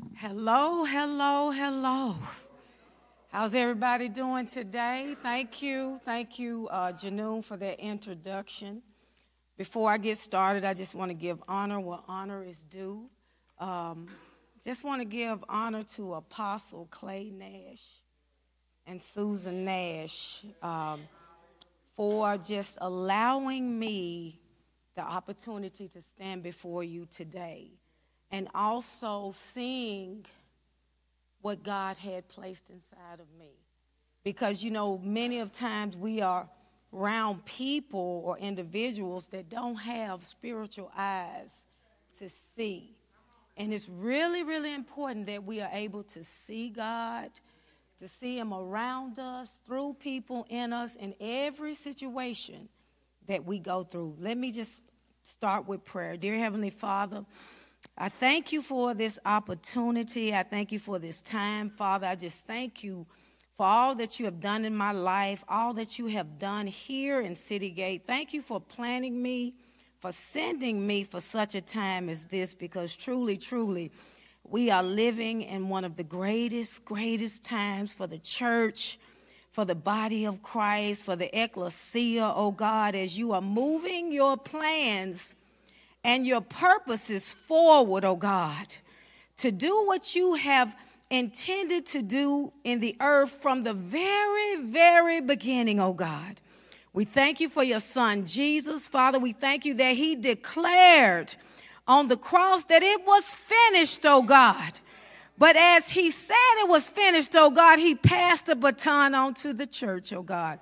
Hello, hello, hello. How's everybody doing today? Thank you. Thank you, uh, Janoon, for that introduction. Before I get started, I just want to give honor where honor is due. Um, just want to give honor to Apostle Clay Nash and Susan Nash um, for just allowing me the opportunity to stand before you today and also seeing what God had placed inside of me. Because, you know, many of times we are around people or individuals that don't have spiritual eyes to see. And it's really, really important that we are able to see God, to see Him around us, through people, in us, in every situation that we go through. Let me just start with prayer. Dear Heavenly Father, I thank you for this opportunity. I thank you for this time, Father. I just thank you for all that you have done in my life, all that you have done here in CityGate. Thank you for planning me, for sending me for such a time as this, because truly, truly, we are living in one of the greatest, greatest times for the church, for the body of Christ, for the ecclesia, oh God, as you are moving your plans and your purposes forward, oh God, to do what you have intended to do in the earth from the very, very beginning, oh God. We thank you for your son, Jesus. Father, we thank you that he declared on the cross that it was finished, oh God. But as he said it was finished, oh God, he passed the baton on to the church, oh God.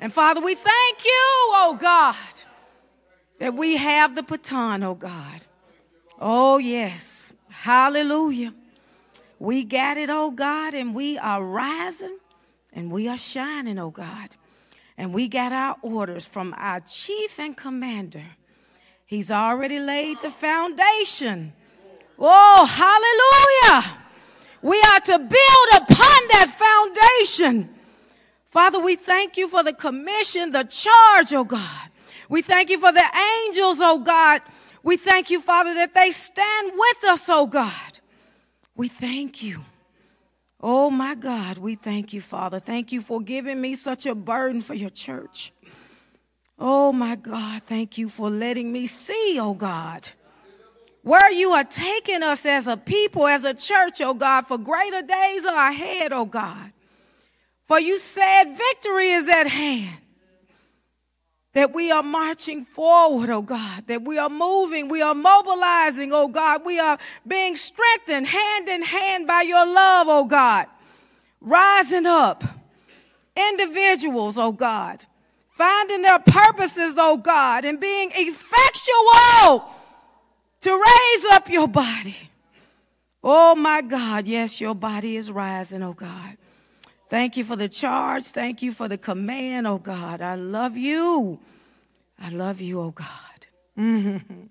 And Father, we thank you, oh God that we have the baton, oh God. Oh, yes. Hallelujah. We got it, oh God, and we are rising and we are shining, oh God. And we got our orders from our chief and commander. He's already laid the foundation. Oh, hallelujah. We are to build upon that foundation. Father, we thank you for the commission, the charge, oh God. We thank you for the angels, oh God. We thank you, Father, that they stand with us, oh God. We thank you. Oh my God, we thank you, Father. Thank you for giving me such a burden for your church. Oh my God, thank you for letting me see, oh God, where you are taking us as a people, as a church, oh God, for greater days are ahead, oh God. For you said victory is at hand that we are marching forward, oh God, that we are moving, we are mobilizing, oh God, we are being strengthened hand in hand by your love, oh God, rising up, individuals, oh God, finding their purposes, oh God, and being effectual to raise up your body. Oh my God, yes, your body is rising, oh God. Thank you for the charge. Thank you for the command, oh God. I love you. I love you, oh God. Mm-hmm.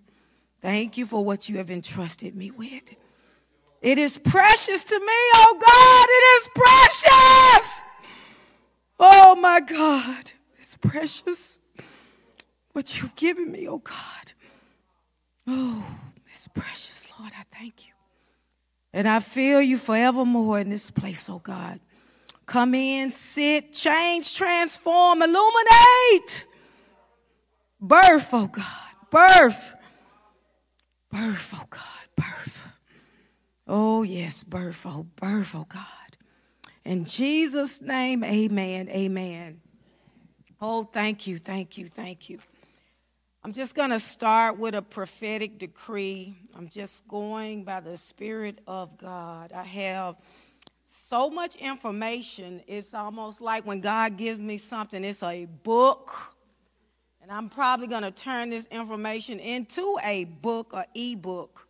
Thank you for what you have entrusted me with. It is precious to me, oh God. It is precious. Oh my God. It's precious what you've given me, oh God. Oh, it's precious, Lord. I thank you. And I feel you forevermore in this place, oh God. Come in, sit, change, transform, illuminate. Birth, oh God, birth. Birth, oh God, birth. Oh, yes, birth, oh, birth, oh God. In Jesus' name, amen, amen. Oh, thank you, thank you, thank you. I'm just going to start with a prophetic decree. I'm just going by the Spirit of God. I have so much information. It's almost like when God gives me something, it's a book. And I'm probably going to turn this information into a book or ebook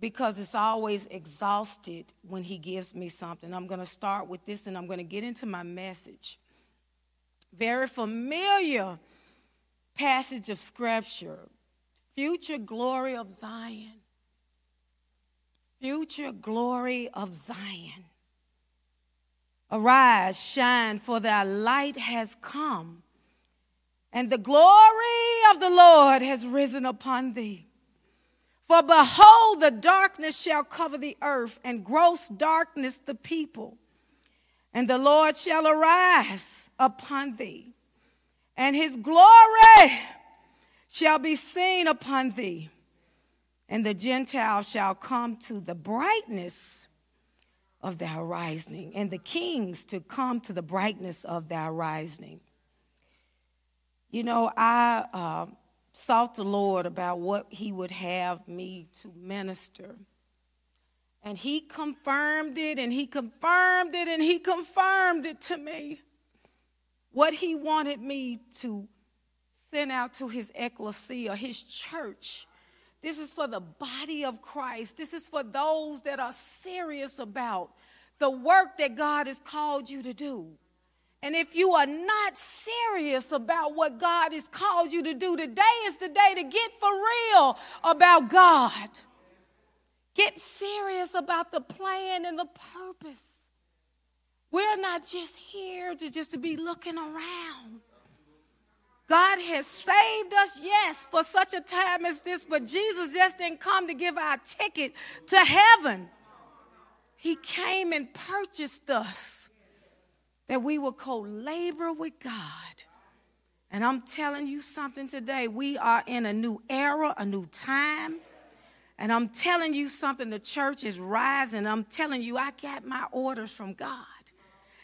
because it's always exhausted when He gives me something. I'm going to start with this and I'm going to get into my message. Very familiar passage of Scripture future glory of Zion. Future glory of Zion. Arise, shine, for thy light has come, and the glory of the Lord has risen upon thee. For behold, the darkness shall cover the earth, and gross darkness the people. And the Lord shall arise upon thee, and his glory shall be seen upon thee. And the Gentiles shall come to the brightness of thy rising, and the kings to come to the brightness of thy rising. You know, I uh, sought the Lord about what He would have me to minister. And He confirmed it, and He confirmed it, and He confirmed it to me. What He wanted me to send out to His ecclesia, His church. This is for the body of Christ. This is for those that are serious about the work that God has called you to do. And if you are not serious about what God has called you to do, today is the day to get for real about God. Get serious about the plan and the purpose. We're not just here to just to be looking around. God has saved us, yes, for such a time as this, but Jesus just didn't come to give our ticket to heaven. He came and purchased us that we will co labor with God. And I'm telling you something today. We are in a new era, a new time. And I'm telling you something, the church is rising. I'm telling you, I got my orders from God.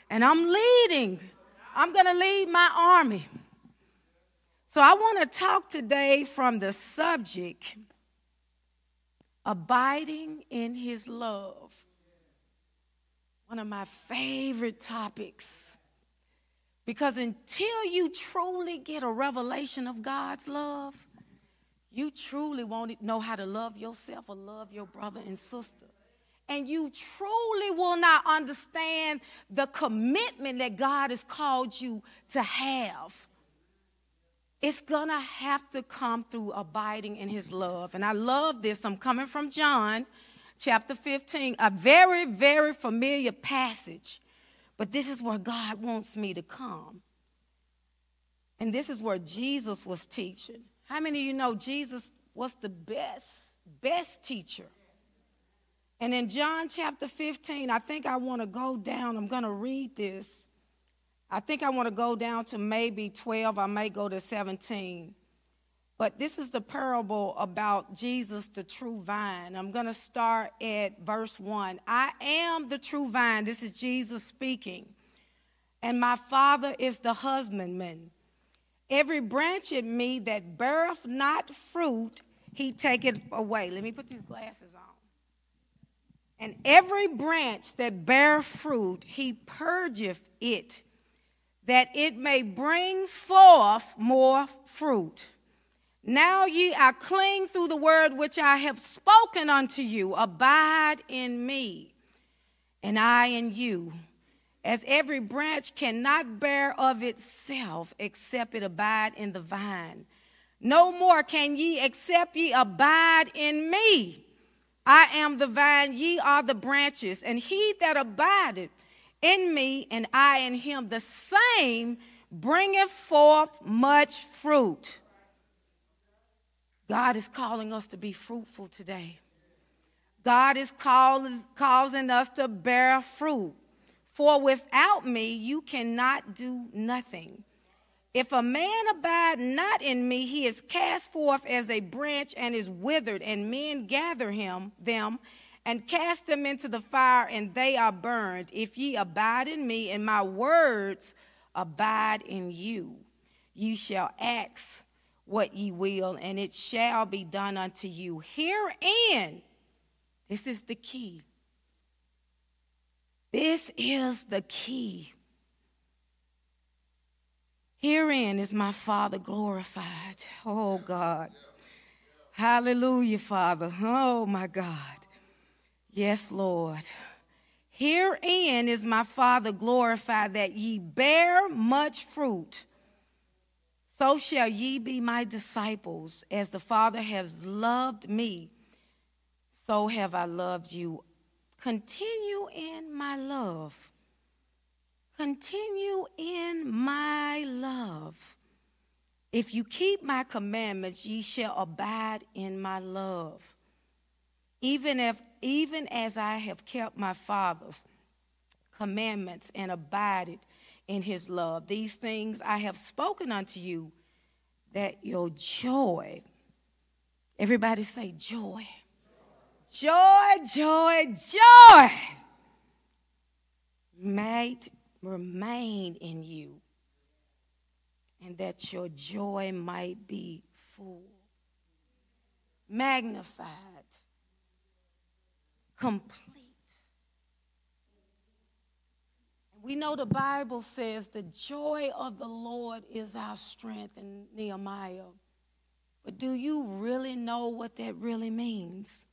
And I'm leading. I'm going to lead my army. So I want to talk today from the subject abiding in his love one of my favorite topics. Because until you truly get a revelation of God's love, you truly won't know how to love yourself or love your brother and sister. And you truly will not understand the commitment that God has called you to have. It's gonna have to come through abiding in His love. And I love this. I'm coming from John chapter 15, a very, very familiar passage. But this is where God wants me to come. And this is where Jesus was teaching. How many of you know Jesus was the best, best teacher? And in John chapter 15, I think I want to go down. I'm going to read this. I think I want to go down to maybe 12. I may go to 17. But this is the parable about Jesus, the true vine. I'm going to start at verse 1. I am the true vine. This is Jesus speaking. And my Father is the husbandman. Every branch in me that beareth not fruit, he taketh away. Let me put these glasses on. And every branch that beareth fruit, he purgeth it, that it may bring forth more fruit. Now ye are clean through the word which I have spoken unto you. Abide in me, and I in you. As every branch cannot bear of itself except it abide in the vine. No more can ye except ye abide in me. I am the vine, ye are the branches, and he that abideth in me and I in him, the same bringeth forth much fruit. God is calling us to be fruitful today. God is calling, causing us to bear fruit. For without me, you cannot do nothing. If a man abide not in me, he is cast forth as a branch and is withered, and men gather him, them, and cast them into the fire, and they are burned. If ye abide in me, and my words abide in you, ye shall ask what ye will, and it shall be done unto you. Herein, this is the key. This is the key. Herein is my Father glorified. Oh God. Hallelujah, Father. Oh my God. Yes, Lord. Herein is my Father glorified that ye bear much fruit so shall ye be my disciples. As the Father has loved me, so have I loved you. Continue in my love. Continue in my love. If you keep my commandments, ye shall abide in my love. even if even as I have kept my father's commandments and abided in his love. These things I have spoken unto you, that your joy, everybody say joy, joy, joy, joy, might remain in you, and that your joy might be full, magnified complete. We know the Bible says the joy of the Lord is our strength in Nehemiah. But do you really know what that really means?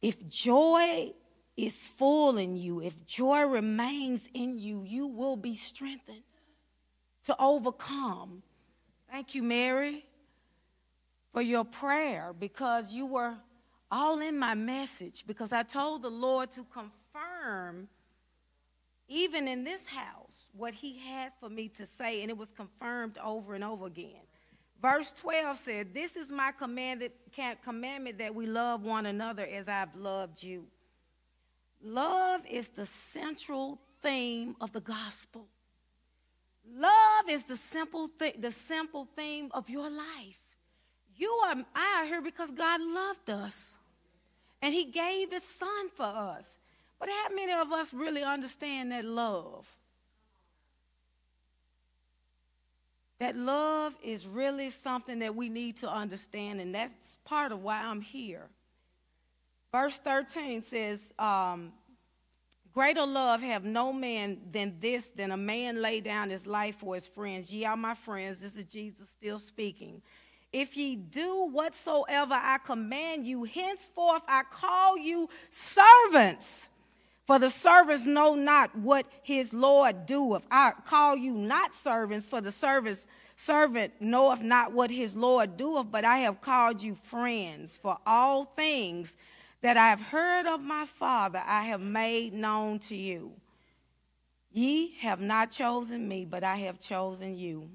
If joy is full in you, if joy remains in you, you will be strengthened to overcome. Thank you, Mary, for your prayer because you were all in my message because I told the Lord to confirm, even in this house, what He had for me to say, and it was confirmed over and over again. Verse 12 said, This is my commandment that we love one another as I've loved you. Love is the central theme of the gospel. Love is the simple, th- the simple theme of your life. You are, I are here because God loved us. And he gave his son for us. But how many of us really understand that love? That love is really something that we need to understand, and that's part of why I'm here. Verse 13 says, um, Greater love have no man than this, than a man lay down his life for his friends. Ye are my friends. This is Jesus still speaking. If ye do whatsoever I command you, henceforth I call you servants. For the servants know not what his Lord doeth. I call you not servants, for the servants servant knoweth not what his Lord doeth, but I have called you friends. For all things that I have heard of my Father, I have made known to you. Ye have not chosen me, but I have chosen you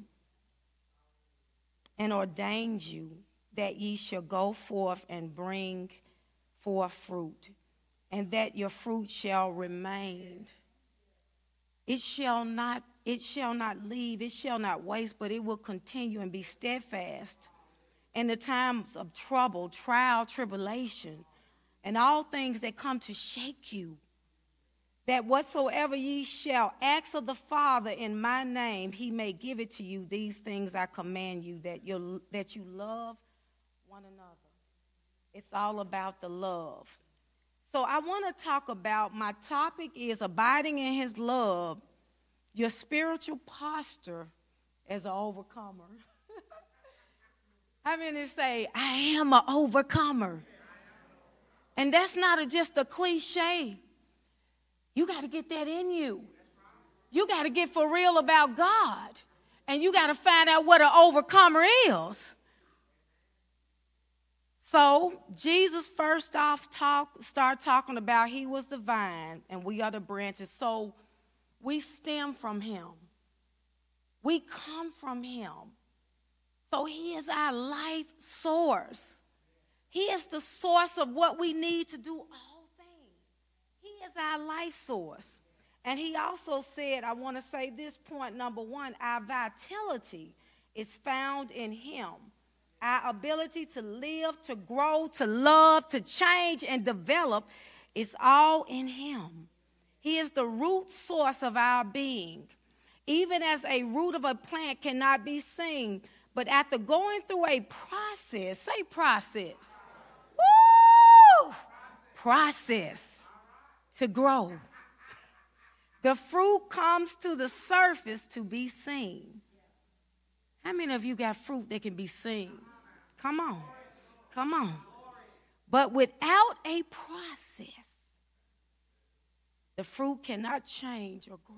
and ordained you that ye shall go forth and bring forth fruit, and that your fruit shall remain. It shall not, it shall not leave, it shall not waste, but it will continue and be steadfast. In the times of trouble, trial, tribulation, and all things that come to shake you, that whatsoever ye shall ask of the Father in my name, he may give it to you. These things I command you that you that you love one another. It's all about the love. So I want to talk about my topic is abiding in his love, your spiritual posture as an overcomer. How many say, I am an overcomer? And that's not a, just a cliche. You got to get that in you. You got to get for real about God. And you got to find out what an overcomer is. So Jesus first off talk start talking about he was the vine and we are the branches. So we stem from him. We come from him. So he is our life source. He is the source of what we need to do all is our life source. And he also said, I want to say this point number one our vitality is found in him. Our ability to live, to grow, to love, to change, and develop is all in him. He is the root source of our being. Even as a root of a plant cannot be seen, but after going through a process, say process. Woo! Process to grow. The fruit comes to the surface to be seen. How many of you got fruit that can be seen? Come on. Come on. But without a process, the fruit cannot change or grow.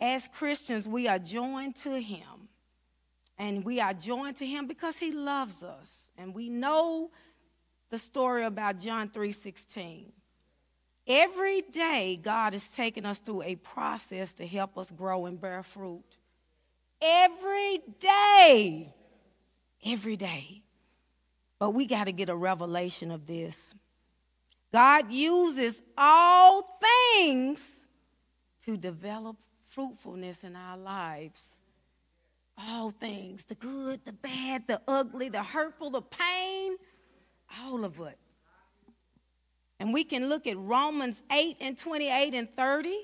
As Christians, we are joined to Him. And we are joined to Him because He loves us. And we know the story about John 3:16. Every day God is taking us through a process to help us grow and bear fruit. Every day. Every day. But we got to get a revelation of this. God uses all things to develop fruitfulness in our lives. All things the good, the bad, the ugly, the hurtful, the pain, all of it. And we can look at Romans 8 and 28 and 30,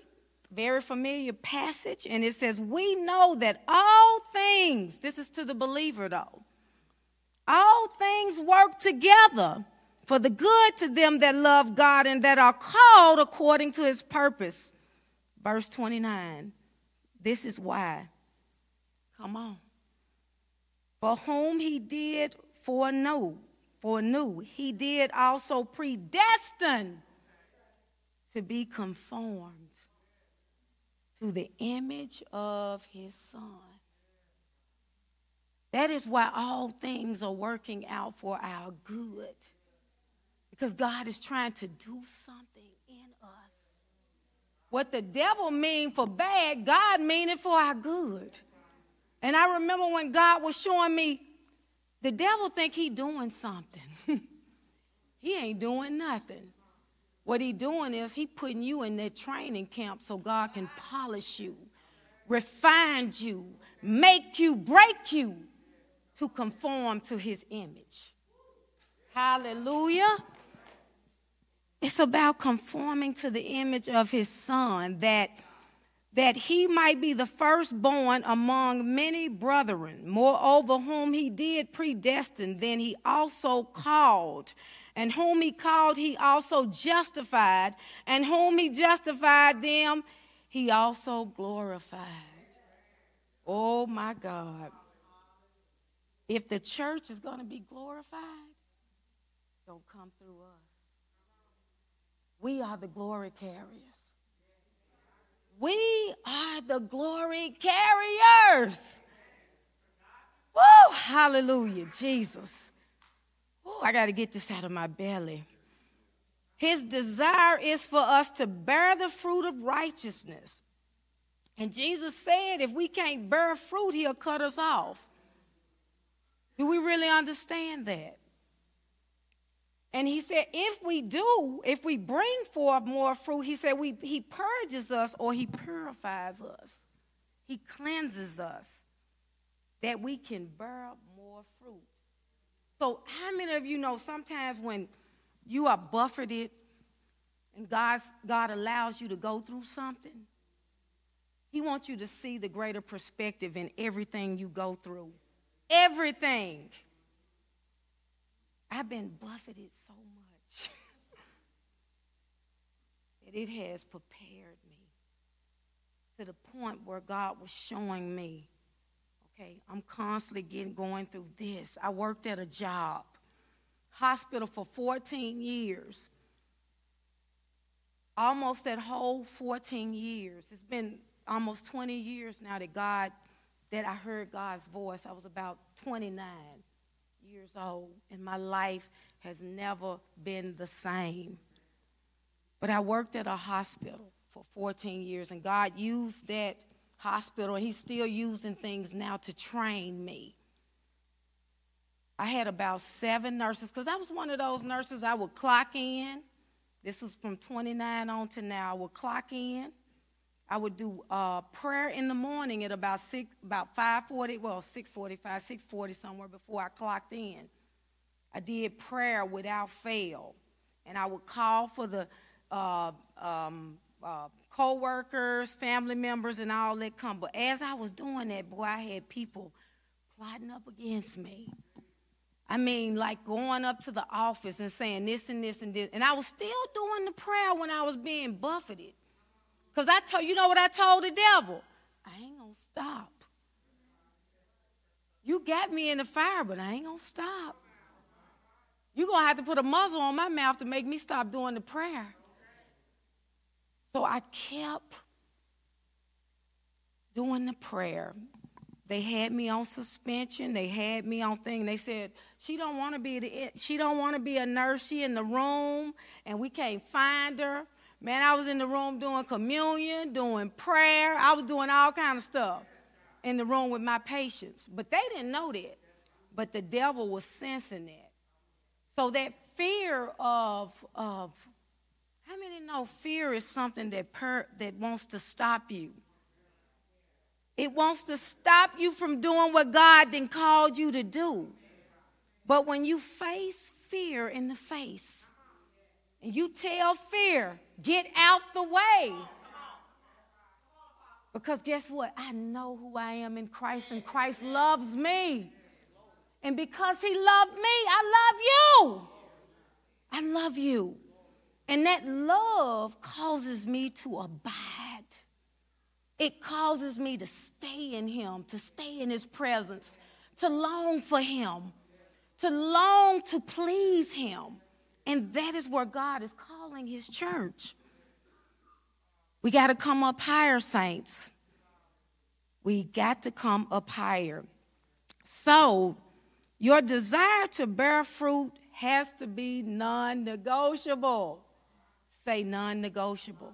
very familiar passage, and it says, We know that all things, this is to the believer though, all things work together for the good to them that love God and that are called according to his purpose. Verse 29. This is why. Come on. For whom he did foreknow, foreknew, he did also predestine to be conformed to the image of his son. That is why all things are working out for our good. Because God is trying to do something in us. What the devil mean for bad, God mean it for our good. And I remember when God was showing me, the devil think he doing something. he ain't doing nothing. What he doing is he putting you in that training camp so God can polish you, refine you, make you, break you to conform to his image. Hallelujah. It's about conforming to the image of his son that that he might be the firstborn among many brethren. Moreover, whom he did predestine, then he also called. And whom he called, he also justified. And whom he justified, them he also glorified. Oh my God. If the church is going to be glorified, don't come through us. We are the glory carriers. We are the glory carriers. Woo! Hallelujah, Jesus. Woo, I got to get this out of my belly. His desire is for us to bear the fruit of righteousness. And Jesus said, if we can't bear fruit, he'll cut us off. Do we really understand that? And he said, if we do, if we bring forth more fruit, he said, we, he purges us or he purifies us. He cleanses us that we can bear more fruit. So, how many of you know sometimes when you are buffeted and God's, God allows you to go through something, He wants you to see the greater perspective in everything you go through everything. I've been buffeted so much that it has prepared me to the point where God was showing me, okay, I'm constantly getting going through this. I worked at a job, hospital for 14 years. Almost that whole 14 years. It's been almost 20 years now that God that I heard God's voice. I was about 29 years old, and my life has never been the same. But I worked at a hospital for 14 years, and God used that hospital, and He's still using things now to train me. I had about seven nurses because I was one of those nurses I would clock in. This was from 29 on to now. I would clock in I would do uh, prayer in the morning at about six, about 5:40, well 6:45, 6:40 somewhere before I clocked in. I did prayer without fail, and I would call for the uh, um, uh, co-workers, family members, and all that come. But as I was doing that, boy, I had people plotting up against me. I mean, like going up to the office and saying this and this and this, and I was still doing the prayer when I was being buffeted. Because I told you know what I told the devil? I ain't gonna stop. You got me in the fire, but I ain't gonna stop. You're gonna have to put a muzzle on my mouth to make me stop doing the prayer. So I kept doing the prayer. They had me on suspension. They had me on thing. They said she don't want to be the, she don't want to be a nurse. She in the room, and we can't find her. Man, I was in the room doing communion, doing prayer. I was doing all kind of stuff in the room with my patients. But they didn't know that. But the devil was sensing that. So that fear of, of how many know fear is something that, per, that wants to stop you? It wants to stop you from doing what God then called you to do. But when you face fear in the face and you tell fear, get out the way. Because guess what? I know who I am in Christ, and Christ loves me. And because He loved me, I love you. I love you. And that love causes me to abide. It causes me to stay in Him, to stay in His presence, to long for Him, to long to please Him. And that is where God is calling His church. We got to come up higher, saints. We got to come up higher. So, your desire to bear fruit has to be non negotiable. Say non negotiable.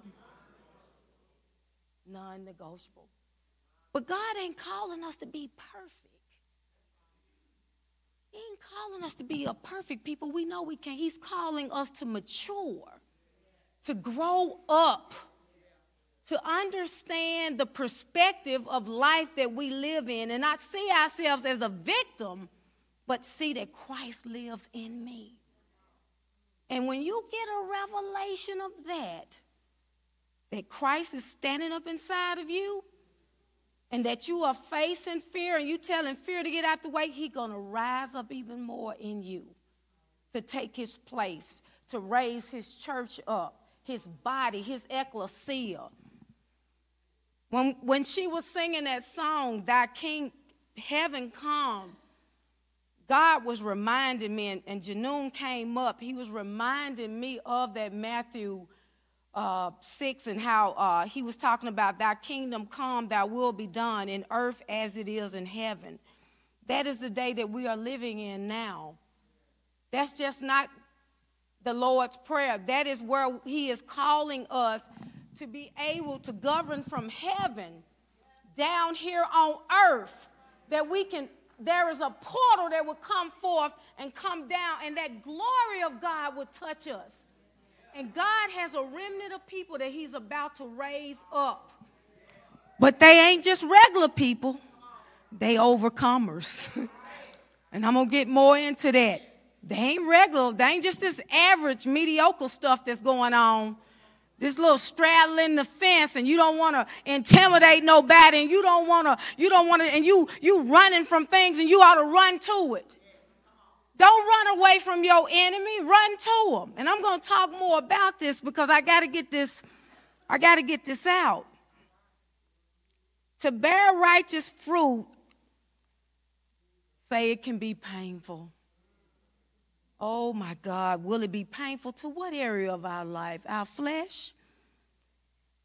Non negotiable. But God ain't calling us to be perfect. He ain't calling us to be a perfect people. We know we can. He's calling us to mature, to grow up, to understand the perspective of life that we live in and not see ourselves as a victim, but see that Christ lives in me. And when you get a revelation of that, that Christ is standing up inside of you, and that you are facing fear and you telling fear to get out the way, he's going to rise up even more in you to take his place, to raise his church up, his body, his ecclesia. When, when she was singing that song, Thy King, Heaven Come, God was reminding me, and, and Janoon came up, he was reminding me of that Matthew uh, 6 and how uh, he was talking about, Thy kingdom come, thy will be done in earth as it is in heaven. That is the day that we are living in now. That's just not the Lord's Prayer. That is where He is calling us to be able to govern from heaven down here on earth, that we can there is a portal that will come forth and come down, and that glory of God will touch us. And God has a remnant of people that He's about to raise up. But they ain't just regular people, they overcomers. and I'm gonna get more into that. They ain't regular, they ain't just this average, mediocre stuff that's going on this little straddling the fence and you don't want to intimidate nobody and you don't want to you don't want to and you you running from things and you ought to run to it don't run away from your enemy run to them and i'm going to talk more about this because i got to get this i got to get this out to bear righteous fruit say it can be painful Oh my God, will it be painful to what area of our life? Our flesh?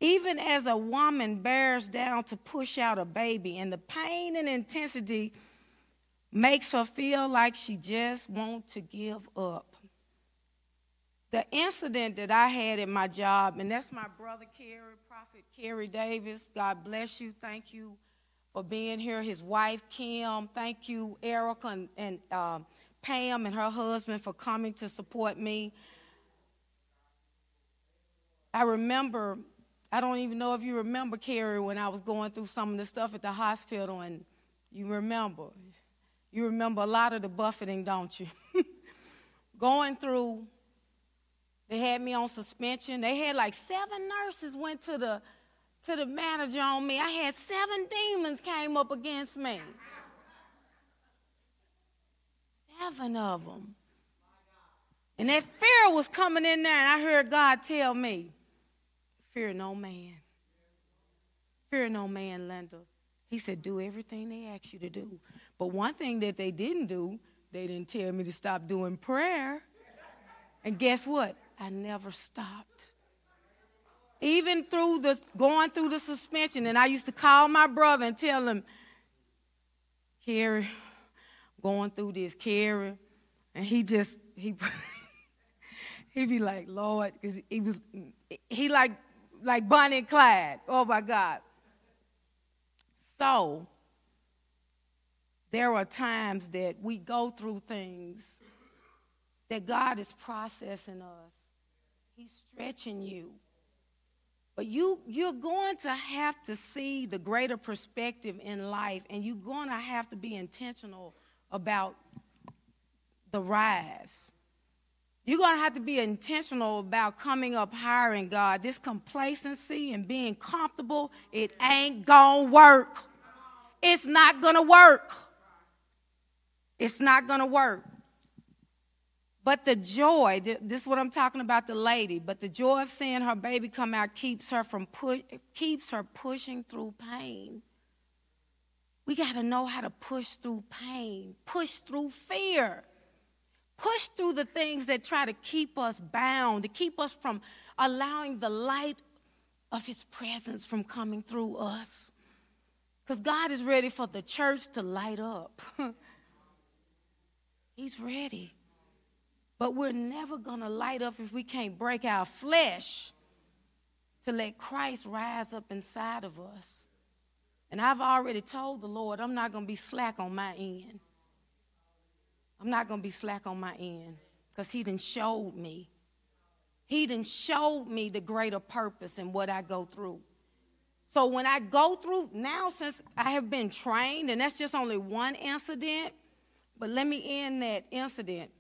Even as a woman bears down to push out a baby, and the pain and intensity makes her feel like she just wants to give up. The incident that I had at my job, and that's my brother Kerry, Prophet Kerry Davis. God bless you. Thank you for being here. His wife Kim. Thank you, Erica and, and um, Pam and her husband for coming to support me. I remember, I don't even know if you remember, Kerry, when I was going through some of the stuff at the hospital, and you remember. You remember a lot of the buffeting, don't you? going through, they had me on suspension. They had like seven nurses went to the to the manager on me. I had seven demons came up against me. Seven of them. And that fear was coming in there, and I heard God tell me, Fear no man. Fear no man, Linda. He said, Do everything they ask you to do. But one thing that they didn't do, they didn't tell me to stop doing prayer. And guess what? I never stopped. Even through the going through the suspension, and I used to call my brother and tell him, Kerry, going through this, Kerry, and he just he he'd be like, Lord, because he was he like like Bonnie and Clyde. Oh my God. So there are times that we go through things that God is processing us. He's stretching you. But you, you're going to have to see the greater perspective in life, and you're going to have to be intentional about the rise. You're going to have to be intentional about coming up higher in God. This complacency and being comfortable, it ain't going to work. It's not going to work. It's not going to work. But the joy, this is what I'm talking about the lady, but the joy of seeing her baby come out keeps her from push, keeps her pushing through pain. We got to know how to push through pain, push through fear, push through the things that try to keep us bound, to keep us from allowing the light of his presence from coming through us. Because God is ready for the church to light up. He's ready. But we're never going to light up if we can't break our flesh to let Christ rise up inside of us. And I've already told the Lord I'm not going to be slack on my end. I'm not going to be slack on my end because He done showed me. He done showed me the greater purpose in what I go through. So when I go through now, since I have been trained, and that's just only one incident, but let me end that incident.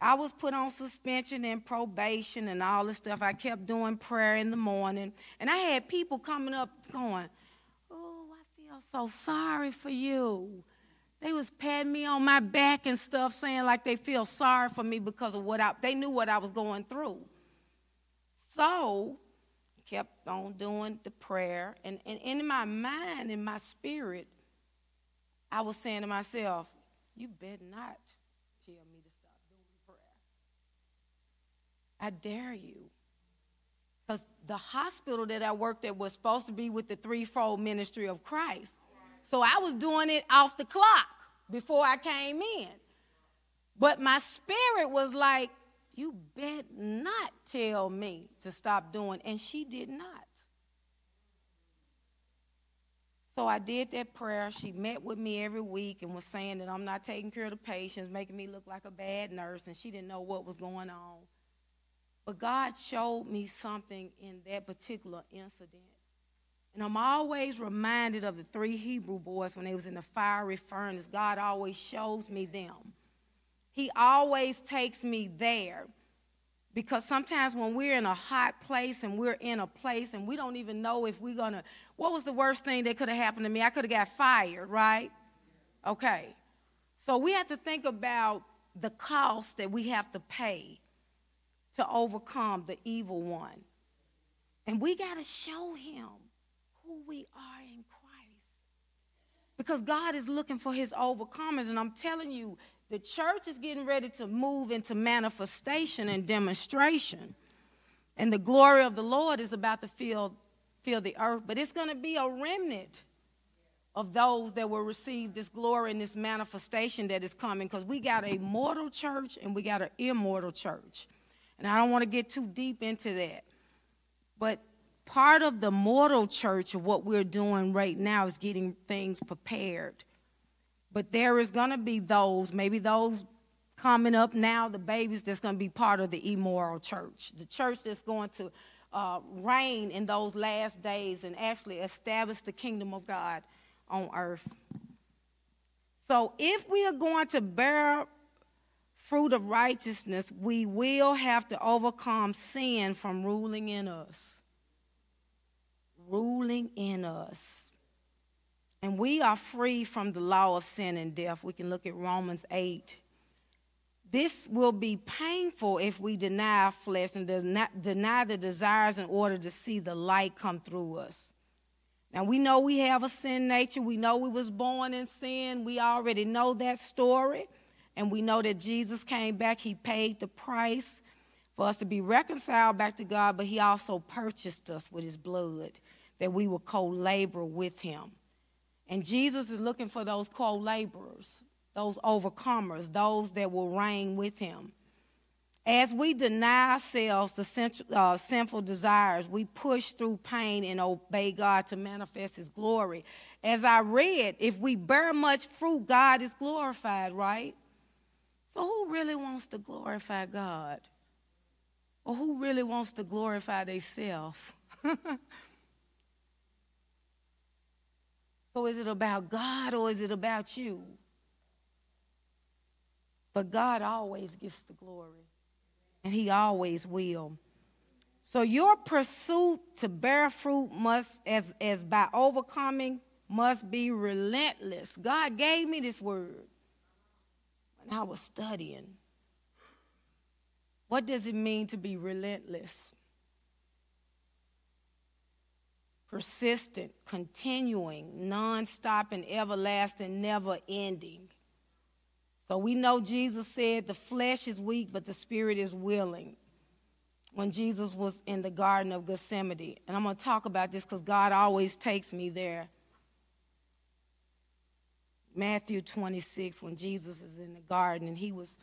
I was put on suspension and probation and all this stuff. I kept doing prayer in the morning. And I had people coming up going, Oh, I feel so sorry for you. They was patting me on my back and stuff, saying like they feel sorry for me because of what I they knew what I was going through. So kept on doing the prayer. And, and in my mind, in my spirit, I was saying to myself, You better not tell me to stop doing prayer. I dare you. Because the hospital that I worked at was supposed to be with the threefold ministry of Christ. So I was doing it off the clock before I came in. But my spirit was like, you bet not tell me to stop doing. And she did not. So I did that prayer. She met with me every week and was saying that I'm not taking care of the patients, making me look like a bad nurse, and she didn't know what was going on. But God showed me something in that particular incident. And I'm always reminded of the three Hebrew boys when they was in the fiery furnace. God always shows me them. He always takes me there. Because sometimes when we're in a hot place and we're in a place and we don't even know if we're going to, what was the worst thing that could have happened to me? I could have got fired, right? Okay. So we have to think about the cost that we have to pay to overcome the evil one. And we got to show him who we are in Christ. Because God is looking for his overcomers. And I'm telling you, the church is getting ready to move into manifestation and demonstration. And the glory of the Lord is about to fill, fill the earth. But it's going to be a remnant of those that will receive this glory and this manifestation that is coming because we got a mortal church and we got an immortal church. And I don't want to get too deep into that. But part of the mortal church of what we're doing right now is getting things prepared but there is going to be those, maybe those coming up now, the babies that's going to be part of the immoral church, the church that's going to uh, reign in those last days and actually establish the kingdom of God on earth. So, if we are going to bear fruit of righteousness, we will have to overcome sin from ruling in us. Ruling in us. And we are free from the law of sin and death. We can look at Romans 8. This will be painful if we deny flesh and deny the desires in order to see the light come through us. Now we know we have a sin nature. We know we was born in sin. We already know that story. And we know that Jesus came back. He paid the price for us to be reconciled back to God, but he also purchased us with his blood that we would co-labor with him. And Jesus is looking for those co laborers, those overcomers, those that will reign with him. As we deny ourselves the uh, sinful desires, we push through pain and obey God to manifest His glory. As I read, if we bear much fruit, God is glorified, right? So, who really wants to glorify God? Or who really wants to glorify themselves? so, is it about God or is it about you? But God always gets the glory, and He always will. So, your pursuit to bear fruit must, as, as by overcoming, must be relentless. God gave me this word when I was studying. What does it mean to be relentless? Persistent, continuing, non stop, and everlasting, never ending. So we know Jesus said the flesh is weak, but the spirit is willing when Jesus was in the Garden of Gethsemane. And I'm going to talk about this because God always takes me there. Matthew 26, when Jesus is in the garden and he was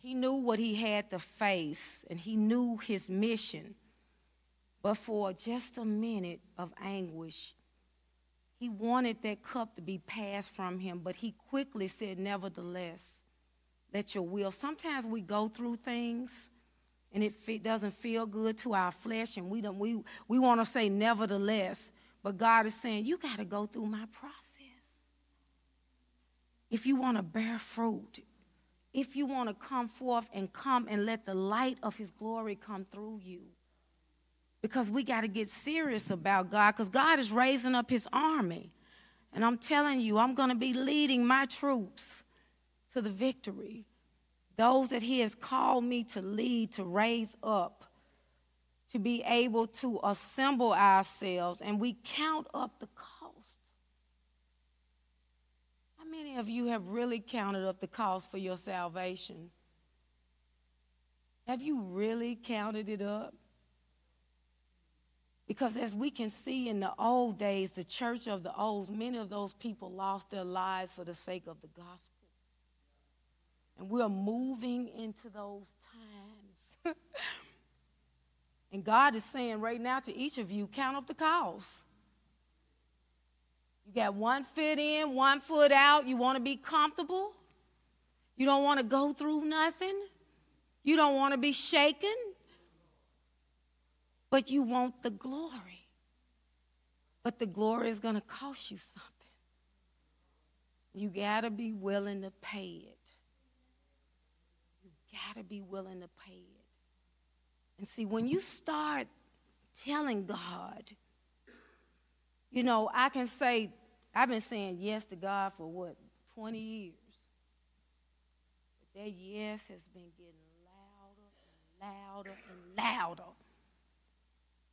he knew what he had to face and he knew his mission. But for just a minute of anguish, he wanted that cup to be passed from him, but he quickly said, Nevertheless, let your will. Sometimes we go through things and it doesn't feel good to our flesh, and we, don't, we, we want to say, Nevertheless. But God is saying, You got to go through my process. If you want to bear fruit, if you want to come forth and come and let the light of his glory come through you. Because we got to get serious about God, because God is raising up his army. And I'm telling you, I'm going to be leading my troops to the victory. Those that he has called me to lead, to raise up, to be able to assemble ourselves, and we count up the cost. How many of you have really counted up the cost for your salvation? Have you really counted it up? Because as we can see in the old days, the church of the olds, many of those people lost their lives for the sake of the gospel. And we're moving into those times. and God is saying right now to each of you, count up the cost. You got one foot in, one foot out. You want to be comfortable. You don't want to go through nothing. You don't want to be shaken. But you want the glory. But the glory is going to cost you something. You got to be willing to pay it. You got to be willing to pay it. And see, when you start telling God, you know, I can say, I've been saying yes to God for what, 20 years. But that yes has been getting louder and louder and louder.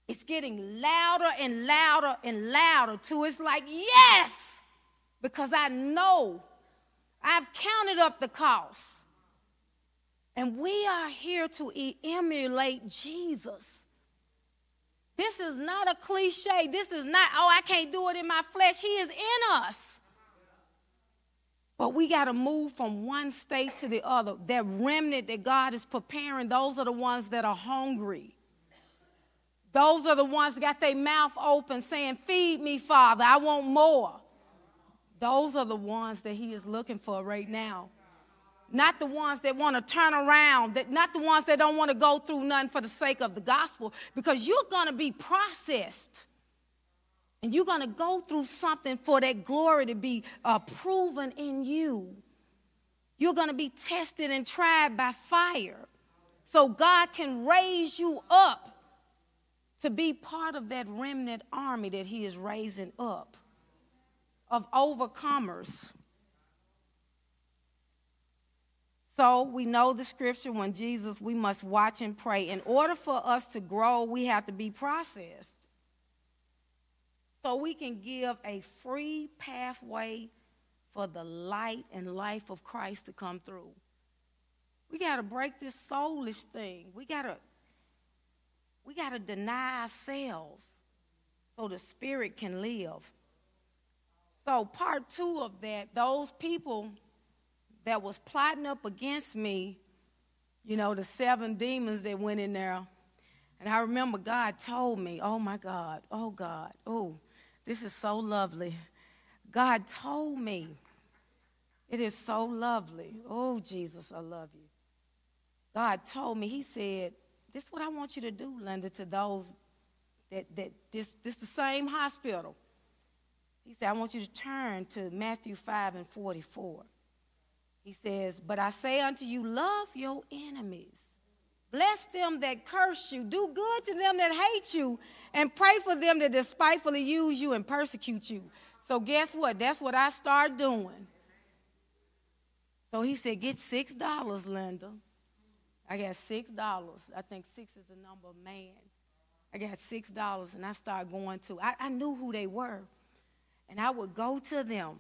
It's getting louder and louder and louder too. It's like, yes, because I know I've counted up the cost. And we are here to emulate Jesus. This is not a cliche. This is not, oh, I can't do it in my flesh. He is in us. But we got to move from one state to the other. That remnant that God is preparing, those are the ones that are hungry. Those are the ones that got their mouth open saying, Feed me, Father, I want more. Those are the ones that He is looking for right now not the ones that want to turn around, that not the ones that don't want to go through nothing for the sake of the gospel, because you're going to be processed. And you're going to go through something for that glory to be uh, proven in you. You're going to be tested and tried by fire. So God can raise you up to be part of that remnant army that He is raising up of overcomers So we know the scripture when Jesus, we must watch and pray. In order for us to grow, we have to be processed. So we can give a free pathway for the light and life of Christ to come through. We got to break this soulish thing. We got to we got to deny ourselves so the spirit can live. So part 2 of that, those people that was plotting up against me, you know, the seven demons that went in there. And I remember God told me, oh my God, oh God, oh, this is so lovely. God told me It is so lovely. Oh, Jesus, I love you. God told me, He said, This is what I want you to do, Linda, to those that, that this, this the same hospital. He said, I want you to turn to Matthew 5 and 44. He says, But I say unto you, love your enemies. Bless them that curse you. Do good to them that hate you. And pray for them that despitefully use you and persecute you. So, guess what? That's what I start doing. So he said, Get $6, Linda. I got $6. I think six is the number of man. I got $6 and I started going to, I, I knew who they were. And I would go to them.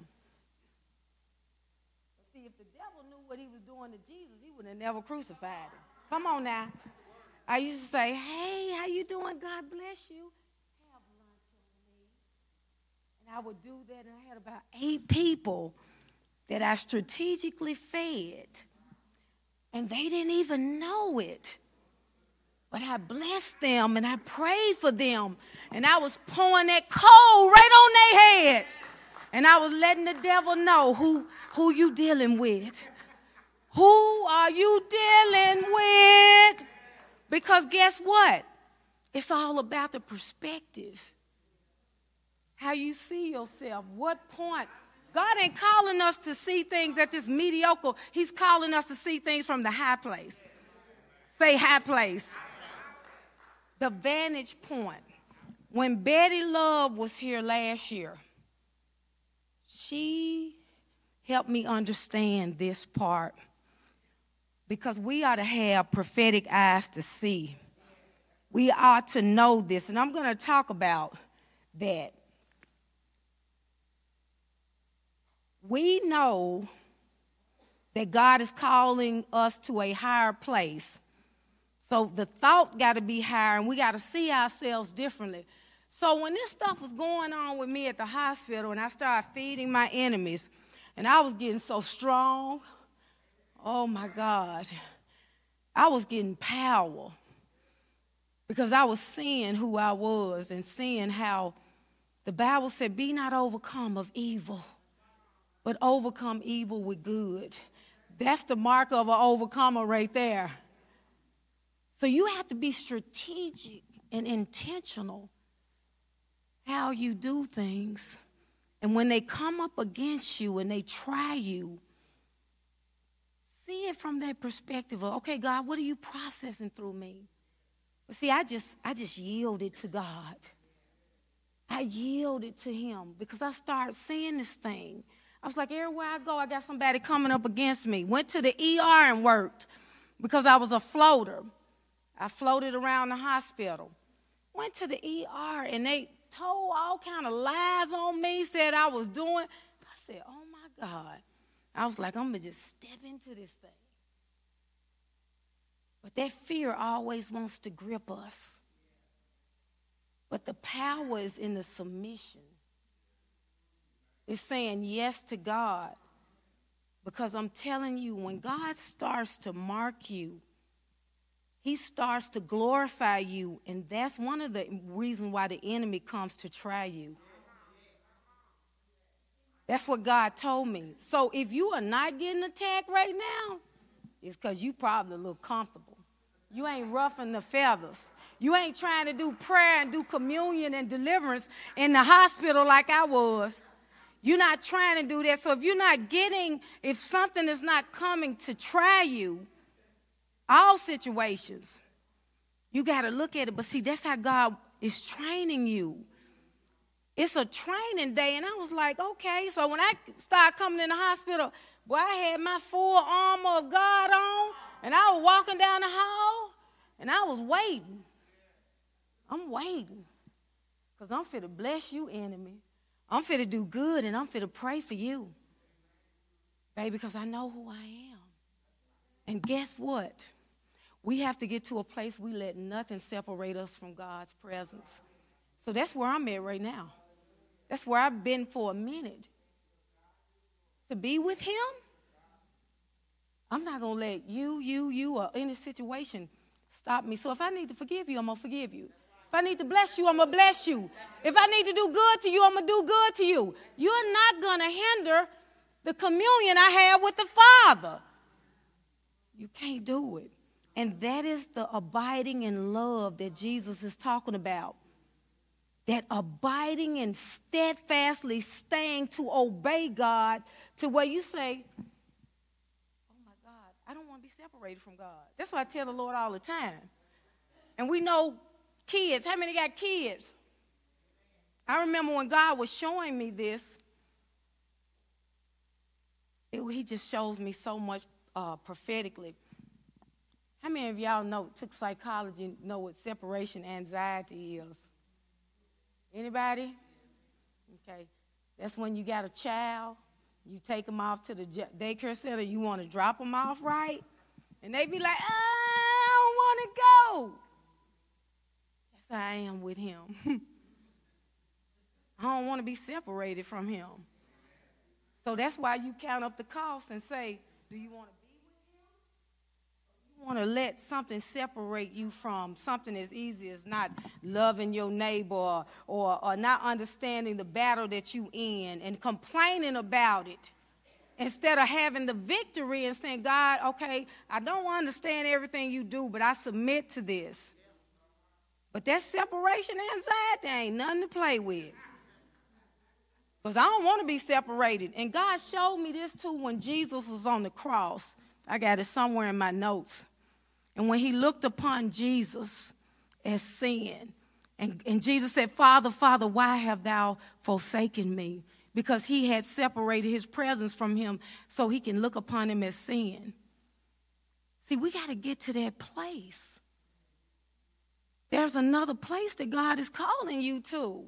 But see, if the devil knew what he was doing to Jesus, he would have never crucified him. Come on now. I used to say, hey, how you doing? God bless you. Have lunch on me. And I would do that, and I had about eight people that I strategically fed. And they didn't even know it. But I blessed them and I prayed for them. And I was pouring that coal right on their head. And I was letting the devil know who, who you dealing with. Who are you dealing with? Because guess what? It's all about the perspective. How you see yourself. What point God ain't calling us to see things at this mediocre. He's calling us to see things from the high place. Say high place. The vantage point. When Betty Love was here last year, she helped me understand this part because we ought to have prophetic eyes to see. We ought to know this, and I'm going to talk about that we know that God is calling us to a higher place. So the thought got to be higher, and we got to see ourselves differently. So when this stuff was going on with me at the hospital, and I started feeding my enemies, and I was getting so strong, oh my God, I was getting power because I was seeing who I was and seeing how the Bible said, Be not overcome of evil but overcome evil with good. That's the mark of an overcomer right there. So you have to be strategic and intentional how you do things. And when they come up against you and they try you, see it from that perspective of, okay, God, what are you processing through me? But see, I just I just yielded to God. I yielded to him because I started seeing this thing. I was like, everywhere I go, I got somebody coming up against me. Went to the ER and worked because I was a floater. I floated around the hospital. Went to the ER and they told all kind of lies on me, said I was doing. I said, oh my God. I was like, I'm to just step into this thing. But that fear always wants to grip us. But the power is in the submission is saying yes to God. Because I'm telling you, when God starts to mark you, he starts to glorify you. And that's one of the reasons why the enemy comes to try you. That's what God told me. So if you are not getting attacked right now, it's because you probably look comfortable. You ain't roughing the feathers. You ain't trying to do prayer and do communion and deliverance in the hospital like I was. You're not trying to do that. So if you're not getting, if something is not coming to try you, all situations, you got to look at it. But see, that's how God is training you. It's a training day. And I was like, okay. So when I started coming in the hospital, boy, I had my full armor of God on, and I was walking down the hall, and I was waiting. I'm waiting. Because I'm fit to bless you, enemy. I'm fit to do good and I'm fit to pray for you. Baby, because I know who I am. And guess what? We have to get to a place we let nothing separate us from God's presence. So that's where I'm at right now. That's where I've been for a minute. To be with Him, I'm not going to let you, you, you, or any situation stop me. So if I need to forgive you, I'm going to forgive you. I need to bless you, I'm going to bless you. If I need to do good to you, I'm going to do good to you. You're not going to hinder the communion I have with the Father. You can't do it. And that is the abiding in love that Jesus is talking about. That abiding and steadfastly staying to obey God to where you say, Oh my God, I don't want to be separated from God. That's what I tell the Lord all the time. And we know kids, how many got kids? I remember when God was showing me this, it, he just shows me so much uh, prophetically. How many of y'all know took psychology know what separation anxiety is? Anybody? Okay, that's when you got a child, you take them off to the daycare center, you want to drop them off, right? And they be like, I don't want to go. I am with him. I don't want to be separated from him. So that's why you count up the cost and say, do you want to be with him? You want to let something separate you from something as easy as not loving your neighbor or, or, or not understanding the battle that you in and complaining about it instead of having the victory and saying, God, okay, I don't understand everything you do, but I submit to this. But that separation anxiety ain't nothing to play with. Because I don't want to be separated. And God showed me this too when Jesus was on the cross. I got it somewhere in my notes. And when he looked upon Jesus as sin, and, and Jesus said, Father, Father, why have thou forsaken me? Because he had separated his presence from him so he can look upon him as sin. See, we got to get to that place. There's another place that God is calling you to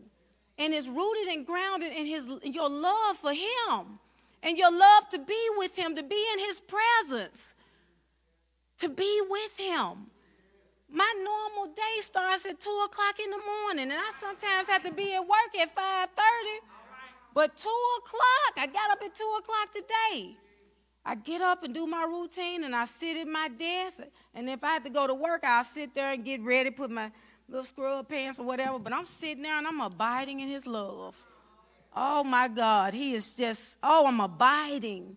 and is rooted and grounded in his your love for him and your love to be with him, to be in his presence, to be with him. My normal day starts at two o'clock in the morning, and I sometimes have to be at work at five thirty. But two o'clock, I got up at two o'clock today. I get up and do my routine, and I sit at my desk. And if I have to go to work, I'll sit there and get ready, put my little scrub pants or whatever, but I'm sitting there and I'm abiding in his love. Oh my God, he is just, oh, I'm abiding.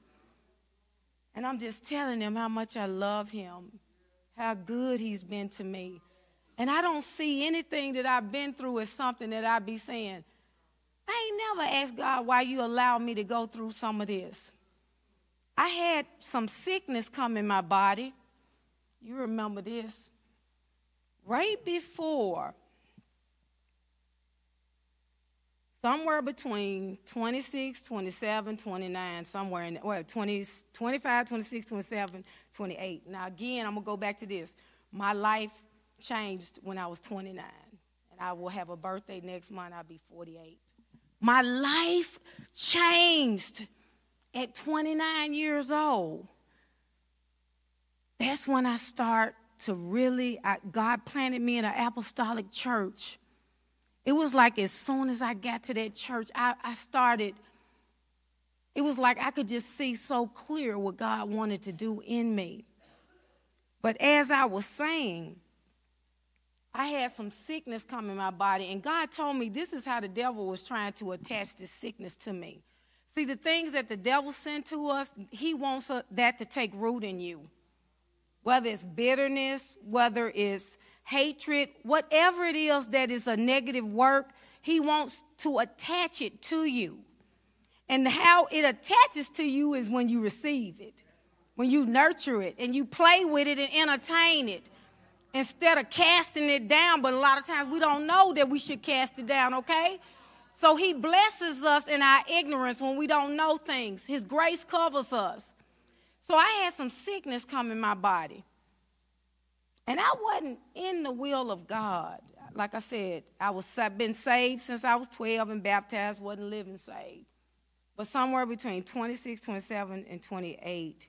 And I'm just telling him how much I love him, how good he's been to me. And I don't see anything that I've been through as something that I'd be saying, I ain't never asked God why you allow me to go through some of this. I had some sickness come in my body. You remember this right before, somewhere between 26, 27, 29, somewhere in, well, 20, 25, 26, 27, 28. Now, again, I'm going to go back to this. My life changed when I was 29, and I will have a birthday next month. I'll be 48. My life changed at 29 years old. That's when I start to really, I, God planted me in an apostolic church. It was like as soon as I got to that church, I, I started, it was like I could just see so clear what God wanted to do in me. But as I was saying, I had some sickness come in my body, and God told me this is how the devil was trying to attach this sickness to me. See, the things that the devil sent to us, he wants uh, that to take root in you whether it's bitterness, whether it's hatred, whatever it is that is a negative work, he wants to attach it to you. And how it attaches to you is when you receive it, when you nurture it and you play with it and entertain it instead of casting it down. But a lot of times we don't know that we should cast it down, okay? So he blesses us in our ignorance when we don't know things. His grace covers us. So I had some sickness come in my body. And I wasn't in the will of God. Like I said, I was I've been saved since I was 12 and baptized, wasn't living saved. But somewhere between 26, 27, and 28,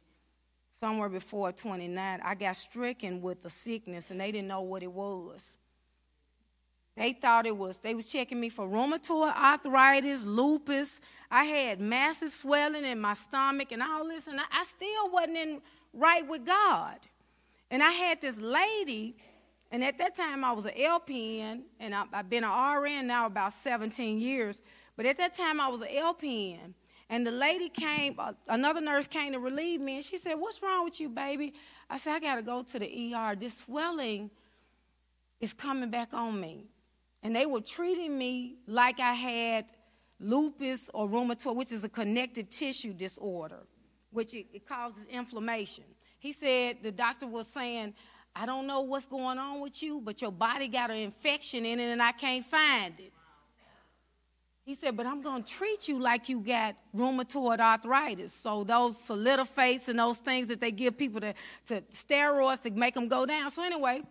somewhere before 29, I got stricken with the sickness and they didn't know what it was. They thought it was, they was checking me for rheumatoid arthritis, lupus. I had massive swelling in my stomach and all this, and I, I still wasn't in right with God. And I had this lady, and at that time I was an LPN, and I, have been an RN now about 17 years. But at that time I was an LPN, And the lady came, uh, another nurse came to relieve me, and she said, What's wrong with you, baby? I said, I got to go to the ER. This swelling is coming back on me. And they were treating me like I had lupus or rheumatoid, which is a connective tissue disorder, which it, it causes inflammation. He said, the doctor was saying, I don't know what's going on with you, but your body got an infection in it and I can't find it. He said, but I'm going to treat you like you got rheumatoid arthritis. So those solidifates and those things that they give people to, to steroids to make them go down. So anyway,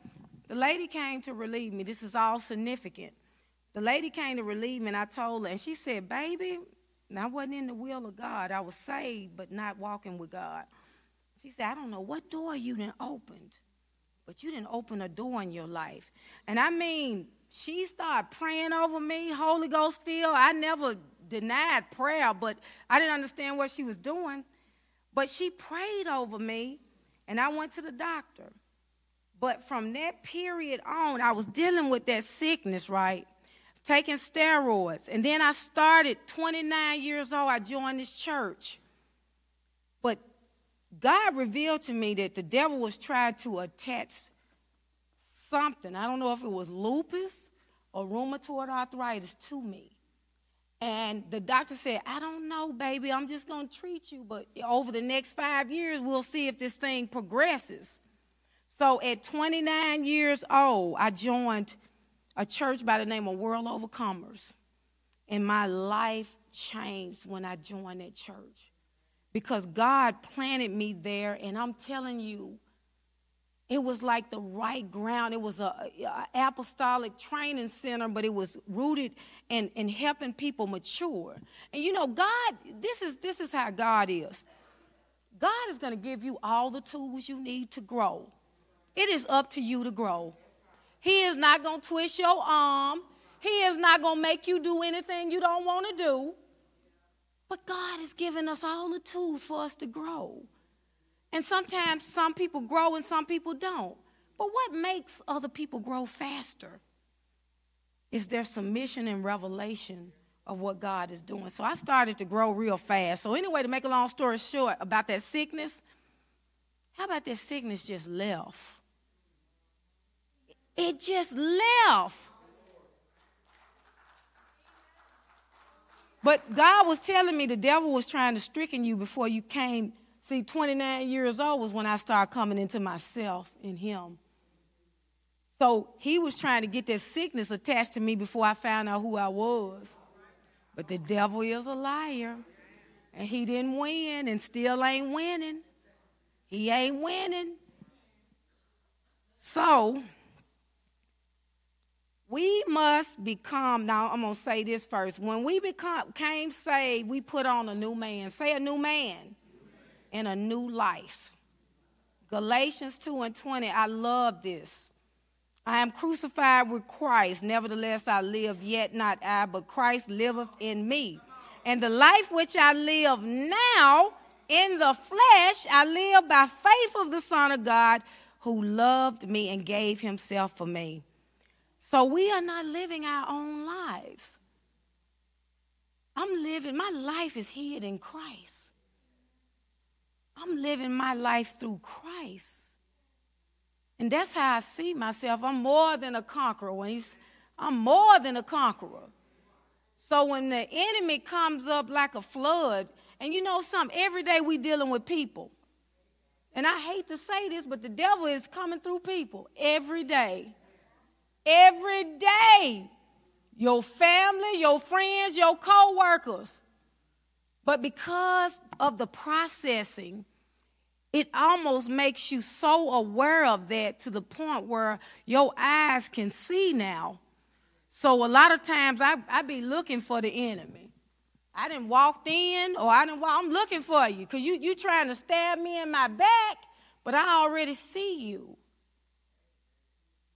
the lady came to relieve me. This is all significant. The lady came to relieve me, and I told her, and she said, baby, I wasn't in the will of God. I was saved, but not walking with God. She said, I don't know what door you didn't opened, but you didn't open a door in your life. And I mean, she started praying over me, Holy Ghost filled. I never denied prayer, but I didn't understand what she was doing. But she prayed over me, and I went to the doctor. But from that period on, I was dealing with that sickness, right? Taking steroids. And then I started 29 years old. I joined this church. But God revealed to me that the devil was trying to attach something. I don't know if it was lupus or rheumatoid arthritis to me. And the doctor said, I don't know, baby. I'm just going to treat you. But over the next five years, we'll see if this thing progresses. So at 29 years old, I joined a church by the name of World Overcomers. And my life changed when I joined that church because God planted me there. And I'm telling you, it was like the right ground. It was a, apostolic training center, but it was rooted in, in helping people mature. And you know, God, this is this is how God is. God is going to give you all the tools you need to grow. It is up to you to grow. He is not going to twist your arm. He is not going to make you do anything you don't want to do. But God has given us all the tools for us to grow. And sometimes some people grow and some people don't. But what makes other people grow faster is their submission and revelation of what God is doing. So I started to grow real fast. So, anyway, to make a long story short about that sickness, how about that sickness just left? It just left. But God was telling me the devil was trying to stricken you before you came See, 29 years old was when I started coming into myself in Him. So he was trying to get that sickness attached to me before I found out who I was. But the devil is a liar. And he didn't win and still ain't winning. He ain't winning. So we must become, now I'm going to say this first. When we become, came saved, we put on a new man. Say a new man in a new life. Galatians 2 and 20, I love this. I am crucified with Christ, nevertheless I live, yet not I, but Christ liveth in me. And the life which I live now in the flesh, I live by faith of the Son of God who loved me and gave himself for me. So we are not living our own lives. I'm living, my life is hid in Christ. I'm living my life through Christ. And that's how I see myself. I'm more than a conqueror. When he's, I'm more than a conqueror. So when the enemy comes up like a flood, and you know something, every day we dealing with people. And I hate to say this, but the devil is coming through people every day. Every day. Your family, your friends, your co-workers. But because of the processing it almost makes you so aware of that to the point where your eyes can see now. So a lot of times I, I be looking for the enemy. I didn't walk in or I didn't walk, I'm looking for you because you you trying to stab me in my back, but I already see you.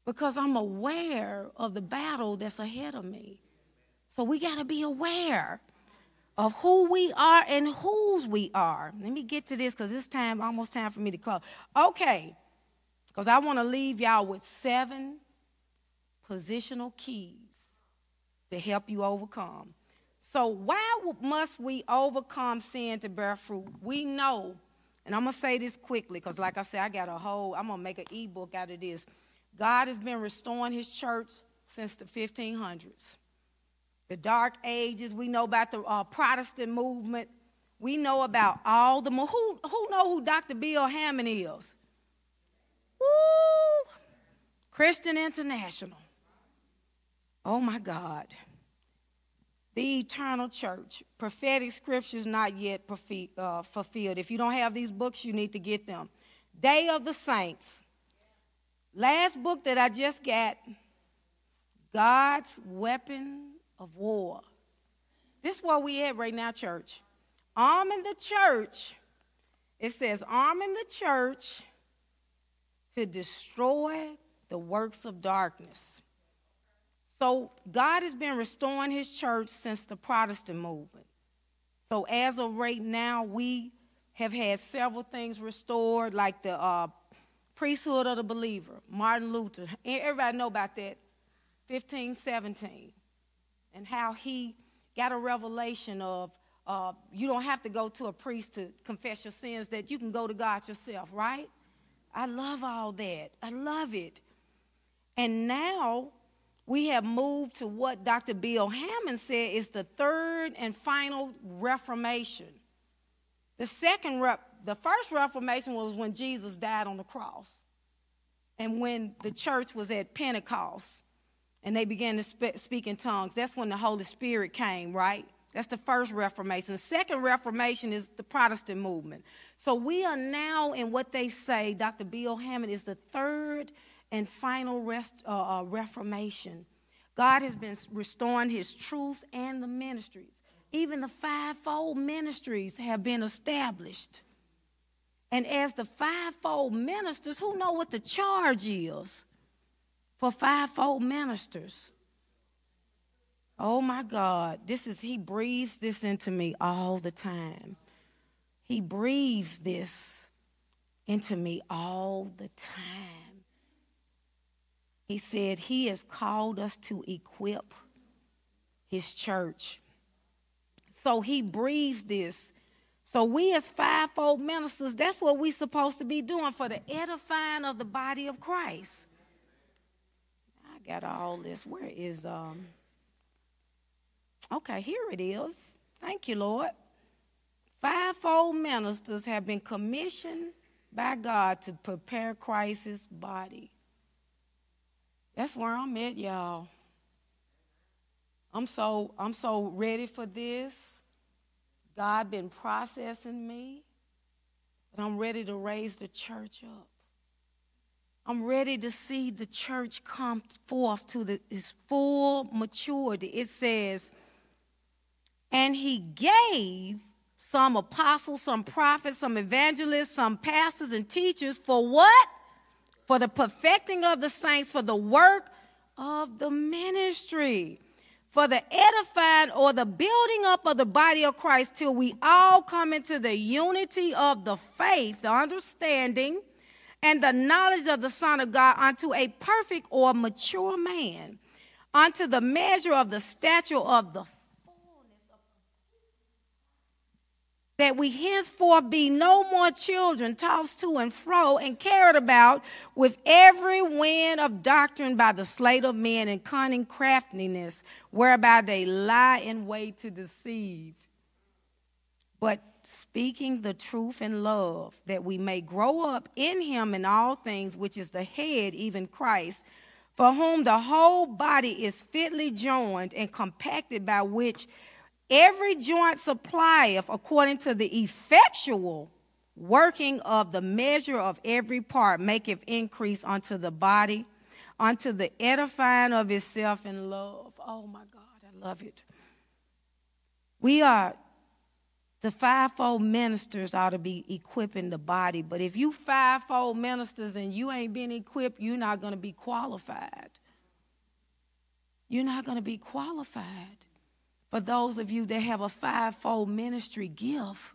Because I'm aware of the battle that's ahead of me. So we got to be aware of who we are and whose we are. Let me get to this because it's time, almost time for me to close. Okay, because I want to leave y'all with seven positional keys to help you overcome. So, why must we overcome sin to bear fruit? We know, and I'm going to say this quickly because, like I said, I got a whole, I'm going to make an ebook out of this. God has been restoring his church since the 1500s. The Dark Ages, we know about the uh, Protestant movement. We know about all the, who, who know who Dr. Bill Hamon is? Woo! Christian International. Oh my God. The eternal church. Prophetic scriptures not yet uh, fulfilled. If you don't have these books, you need to get them. Day of the Saints. Last book that I just got God's Weapon of War. This is where we at right now, church. Arming the church. It says, arming the church to destroy the works of darkness. So God has been restoring his church since the Protestant movement. So as of right now, we have had several things restored, like the uh, priesthood of the believer, Martin Luther. Everybody know about that, 1517, and how he got a revelation of uh, you don't have to go to a priest to confess your sins, that you can go to God yourself, right? I love all that. I love it. And now we have moved to what Dr. Bill Hamon said is the third and final reformation. The second rep, the first reformation was when Jesus died on the cross. And when the church was at Pentecost and they began to spe- speak in tongues, that's when the Holy Spirit came, right? That's the first Reformation. The second Reformation is the Protestant movement. So we are now in what they say, Dr. Bill Hamon, is the third and final rest, uh, uh, reformation. God has been restoring his truth and the ministries. Even the fivefold ministries have been established. And as the fivefold ministers, who know what the charge is for fivefold ministers? Oh my God, this is, he breathes this into me all the time. He breathes this into me all the time. He said he has called us to equip his church. So he breathes this. So we as fivefold ministers, that's what we're supposed to be doing for the edifying of the body of Christ. I got all this. Where is um Okay, here it is. Thank you, Lord. Fivefold ministers have been commissioned by God to prepare Christ's body. That's where I'm at, y'all. I'm so I'm so ready for this. God been processing me, but I'm ready to raise the church up. I'm ready to see the church come forth to the, its full maturity. It says, and he gave some apostles, some prophets, some evangelists, some pastors and teachers for what? for the perfecting of the saints, for the work of the ministry, for the edifying or the building up of the body of Christ till we all come into the unity of the faith, the understanding, and the knowledge of the Son of God unto a perfect or mature man, unto the measure of the stature of the that we henceforth be no more children tossed to and fro and carried about with every wind of doctrine by the sleight of men and cunning craftiness, whereby they lie in wait to deceive. But speaking the truth in love, that we may grow up in him in all things, which is the head, even Christ, for whom the whole body is fitly joined and compacted by which Every joint supplieth according to the effectual working of the measure of every part, maketh increase unto the body, unto the edifying of itself in love. Oh my God, I love it. We are the fivefold ministers ought to be equipping the body, but if you fivefold ministers and you ain't been equipped, you're not going to be qualified. You're not going to be qualified. For those of you that have a fivefold ministry gift,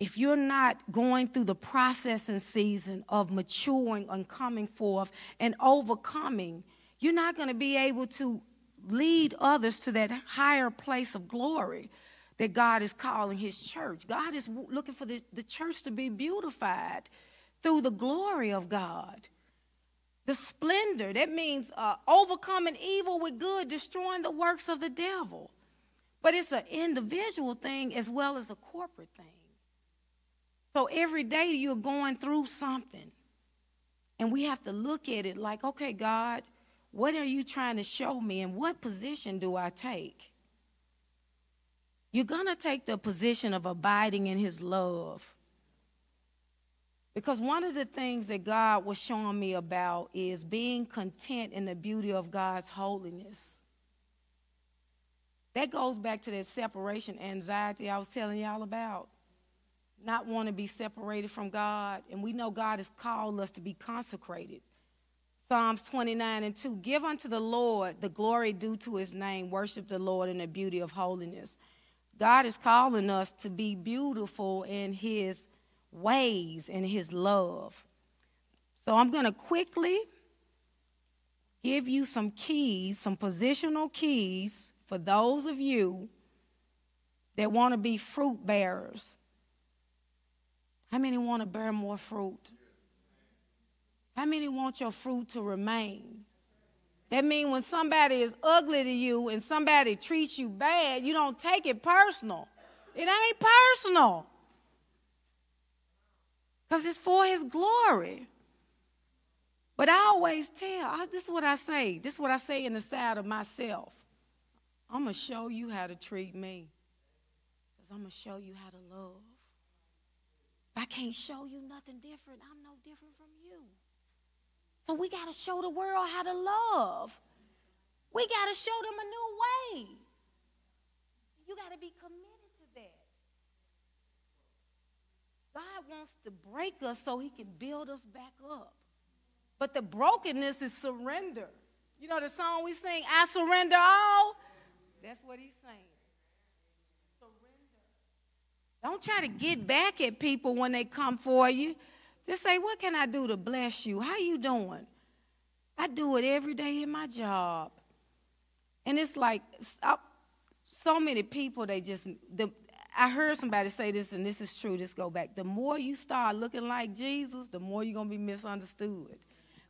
if you're not going through the processing season of maturing and coming forth and overcoming, you're not going to be able to lead others to that higher place of glory that God is calling his church. God is looking for the, the church to be beautified through the glory of God. The splendor, that means uh, overcoming evil with good, destroying the works of the devil. But it's an individual thing as well as a corporate thing. So every day you're going through something. And we have to look at it like, okay, God, what are you trying to show me and what position do I take? You're going to take the position of abiding in his love. Because one of the things that God was showing me about is being content in the beauty of God's holiness. That goes back to that separation anxiety I was telling y'all about. Not want to be separated from God. And we know God has called us to be consecrated. Psalms 29 and 2 Give unto the Lord the glory due to his name. Worship the Lord in the beauty of holiness. God is calling us to be beautiful in his ways and his love. So I'm going to quickly give you some keys, some positional keys for those of you that want to be fruit bearers. How many want to bear more fruit? How many want your fruit to remain? That means when somebody is ugly to you and somebody treats you bad, you don't take it personal. It ain't personal. Because it's for his glory. But I always tell, I, this is what I say. This is what I say in the side of myself. I'm going to show you how to treat me. Because I'm going to show you how to love. I can't show you nothing different. I'm no different from you. So we got to show the world how to love. We got to show them a new way. You got to be committed to that. God wants to break us so he can build us back up. But the brokenness is surrender. You know the song we sing, I surrender all? That's what he's saying. Don't try to get back at people when they come for you. Just say, what can I do to bless you? How you doing? I do it every day in my job. And it's like so many people, they just, the, I heard somebody say this, and this is true. This go back. The more you start looking like Jesus, the more you're going to be misunderstood.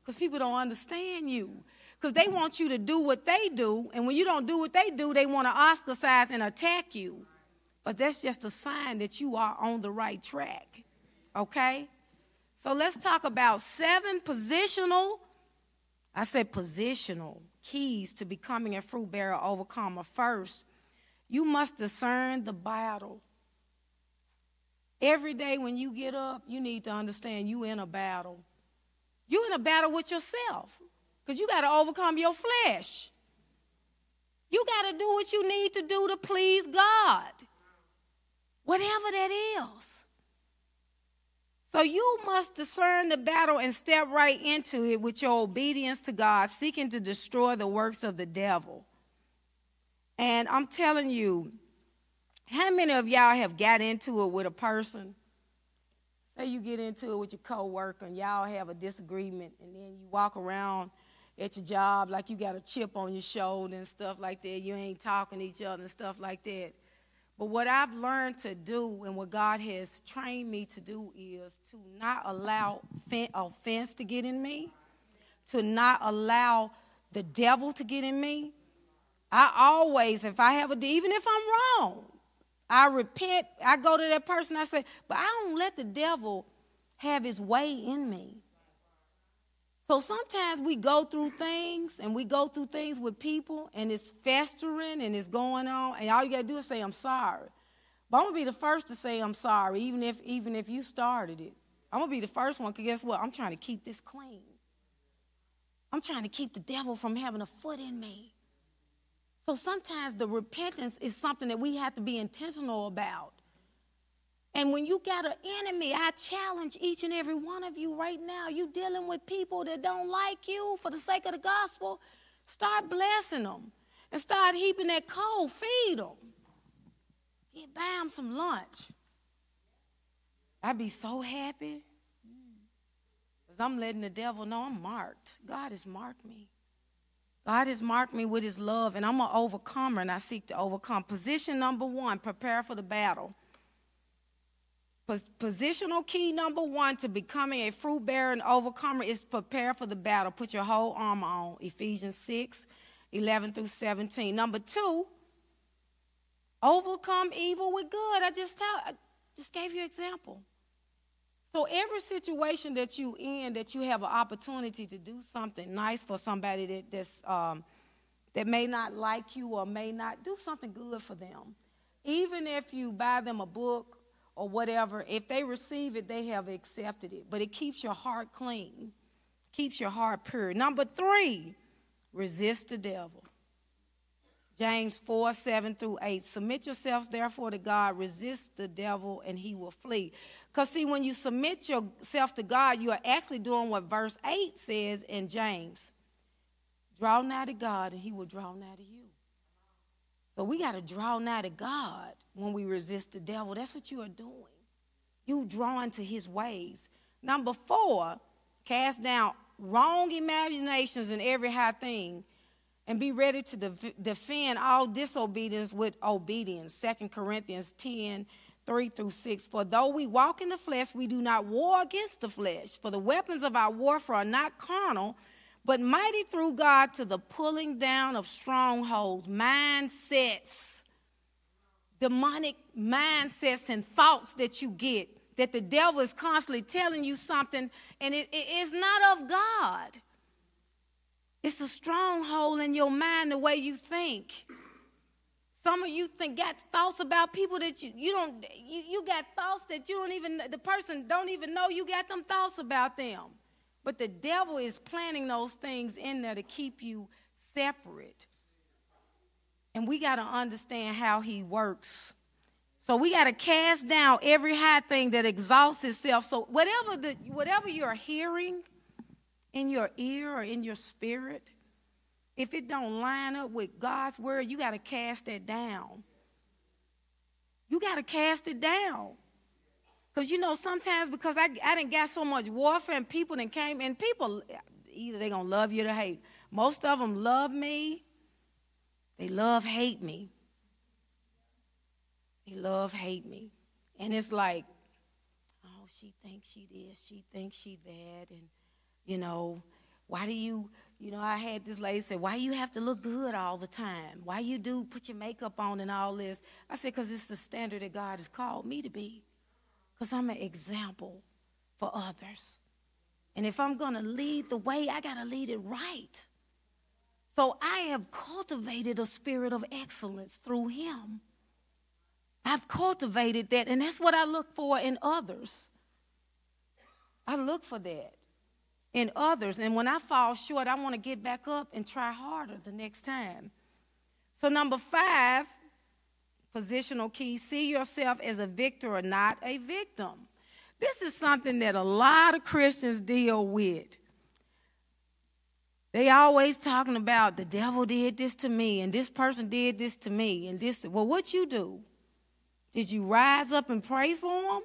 Because people don't understand you. Because they want you to do what they do, and when you don't do what they do, they want to ostracize and attack you. But that's just a sign that you are on the right track. Okay? So let's talk about seven positional, I said positional keys to becoming a fruit bearer overcomer. First, you must discern the battle. Every day when you get up, you need to understand you in a battle. You in a battle with yourself because you got to overcome your flesh. You got to do what you need to do to please God whatever that is. So you must discern the battle and step right into it with your obedience to God, seeking to destroy the works of the devil. And I'm telling you, how many of y'all have got into it with a person? Say you get into it with your coworker and y'all have a disagreement, and then you walk around at your job like you got a chip on your shoulder and stuff like that. You ain't talking to each other and stuff like that. But what I've learned to do and what God has trained me to do is to not allow offense to get in me, to not allow the devil to get in me. I always, if I have a, even if I'm wrong, I repent. I go to that person, I say, but I don't let the devil have his way in me. So sometimes we go through things and we go through things with people and it's festering and it's going on and all you gotta do is say I'm sorry. But I'm gonna be the first to say I'm sorry, even if even if you started it. I'm gonna be the first one because guess what? I'm trying to keep this clean. I'm trying to keep the devil from having a foot in me. So sometimes the repentance is something that we have to be intentional about. And when you got an enemy, I challenge each and every one of you right now. You dealing with people that don't like you for the sake of the gospel. Start blessing them and start heaping that coal. Feed them. Get buy them some lunch. I'd be so happy because I'm letting the devil know I'm marked. God has marked me. God has marked me with his love, and I'm an overcomer, and I seek to overcome. Position number one prepare for the battle. Positional key number one to becoming a fruit bearer and overcomer is prepare for the battle. Put your whole armor on. Ephesians 6 11 through 17. Number two, overcome evil with good. I just tell, I just gave you an example. So every situation that you in that you have an opportunity to do something nice for somebody that that's um, that may not like you or may not do something good for them. Even if you buy them a book or whatever, if they receive it, they have accepted it. But it keeps your heart clean, keeps your heart pure. Number three, resist the devil. James 4 7 through 8. Submit yourselves therefore to God, resist the devil, and he will flee. Because, see, when you submit yourself to God, you are actually doing what verse 8 says in James draw nigh to God, and he will draw nigh to you. So we got to draw nigh to God when we resist the devil. That's what you are doing. You drawing to his ways. Number four, cast down wrong imaginations and every high thing and be ready to defend all disobedience with obedience. Second Corinthians 10 3 through 6. For though we walk in the flesh, we do not war against the flesh. For the weapons of our warfare are not carnal, but mighty through God to the pulling down of strongholds, mindsets, demonic mindsets, and thoughts that you get. That the devil is constantly telling you something, and it, it is not of God. It's a stronghold in your mind, the way you think. Some of you think got thoughts about people that you, you don't you, you got thoughts that you don't even the person don't even know you got them thoughts about them. But the devil is planting those things in there to keep you separate. And we got to understand how he works. So we got to cast down every high thing that exalts itself. So whatever the whatever you're hearing in your ear or in your spirit, if it don't line up with God's word, you got to cast that down. You got to cast it down. Because, you know, sometimes because I, I didn't got so much warfare and people that came, and people, either they going to love you or hate. Most of them love me. They love hate me. They love hate me. And it's like, oh, she thinks she this, she thinks she that. And, you know, why do you, you know, I had this lady say, why you have to look good all the time? Why you do put your makeup on and all this? I said, because it's the standard that God has called me to be because I'm an example for others. And if I'm going to lead the way, I got to lead it right. So I have cultivated a spirit of excellence through him. I've cultivated that, and that's what I look for in others. I look for that in others. And when I fall short, I want to get back up and try harder the next time. So, number five, positional key see yourself as a victor or not a victim. This is something that a lot of Christians deal with. They always talking about the devil did this to me and this person did this to me and this. Well, what you do? Did you rise up and pray for them?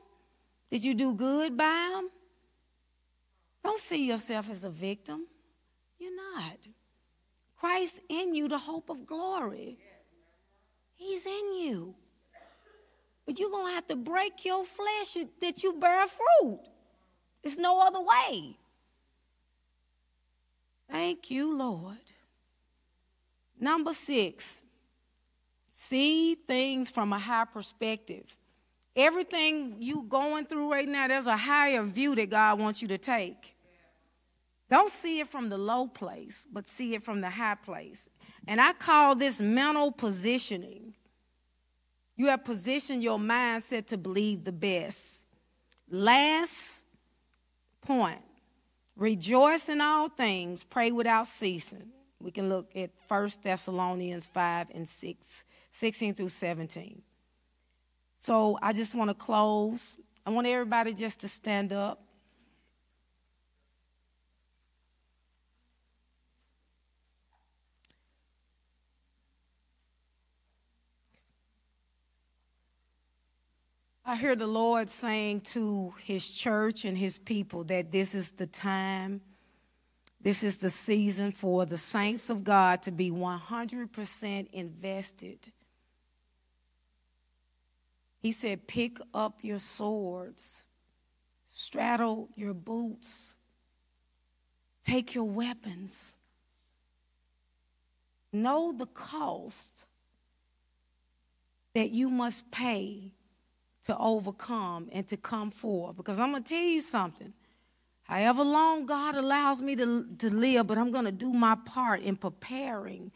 Did you do good by them? Don't see yourself as a victim. You're not. Christ in you, the hope of glory. He's in you. But you're going to have to break your flesh that you bear fruit. There's no other way. Thank you, Lord. Number six, see things from a high perspective. Everything you're going through right now, there's a higher view that God wants you to take. Don't see it from the low place, but see it from the high place. And I call this mental positioning. You have positioned your mindset to believe the best. Last point rejoice in all things, pray without ceasing. We can look at 1 Thessalonians 5 and 6, 16 through 17. So I just want to close. I want everybody just to stand up. I hear the Lord saying to his church and his people that this is the time This is the season for the saints of God to be 100% invested. He said, Pick up your swords, straddle your boots, take your weapons. Know the cost that you must pay to overcome and to come forth. Because I'm going to tell you something. However long God allows me to, to live, but I'm going to do my part in preparing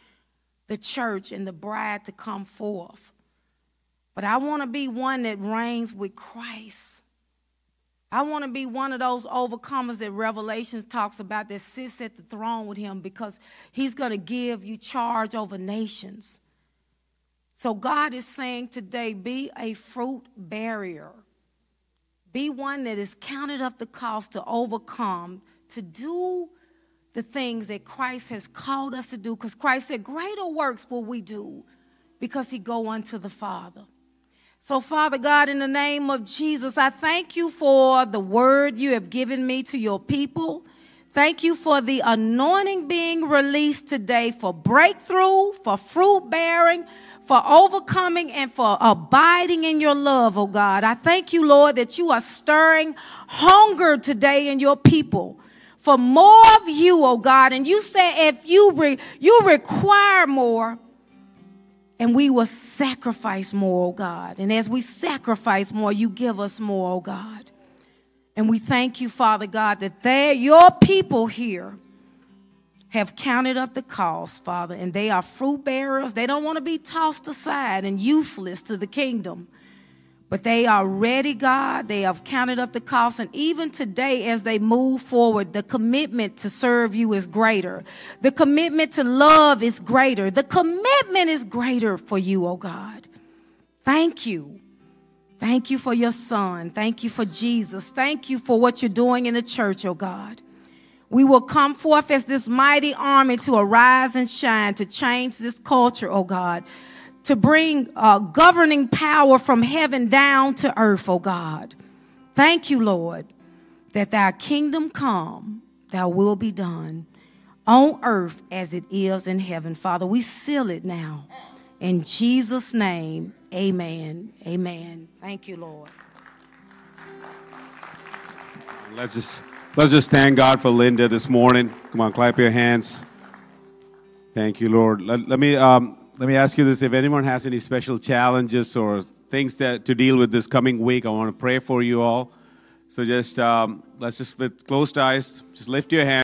the church and the bride to come forth. But I want to be one that reigns with Christ. I want to be one of those overcomers that Revelations talks about that sits at the throne with him because he's going to give you charge over nations. So God is saying today be a fruit barrier. Be one that is counted up the cost to overcome, to do the things that Christ has called us to do. Because Christ said, Greater works will we do because he go unto the Father. So, Father God, in the name of Jesus, I thank you for the word you have given me to your people. Thank you for the anointing being released today for breakthrough, for fruit bearing, for overcoming and for abiding in your love, oh God. I thank you, Lord, that you are stirring hunger today in your people for more of you, oh God. And you say if you re- you require more, and we will sacrifice more, oh God. And as we sacrifice more, you give us more, oh God. And we thank you, Father God, that they your people here have counted up the cost, Father, and they are fruit bearers. They don't want to be tossed aside and useless to the kingdom. But they are ready, God. They have counted up the cost. And even today, as they move forward, the commitment to serve you is greater. The commitment to love is greater. The commitment is greater for you, oh God. Thank you. Thank you for your son. Thank you for Jesus. Thank you for what you're doing in the church, oh God. We will come forth as this mighty army to arise and shine, to change this culture, oh God, to bring uh, governing power from heaven down to earth, oh God. Thank you, Lord, that thy kingdom come, thy will be done on earth as it is in heaven. Father, we seal it now. In Jesus' name, amen. Amen. Thank you, Lord. Let's just Let's just thank God for Linda this morning. Come on, clap your hands. Thank you, Lord. Let, let me um, let me ask you this: If anyone has any special challenges or things that to deal with this coming week, I want to pray for you all. So just um, let's just with closed eyes, just lift your hand.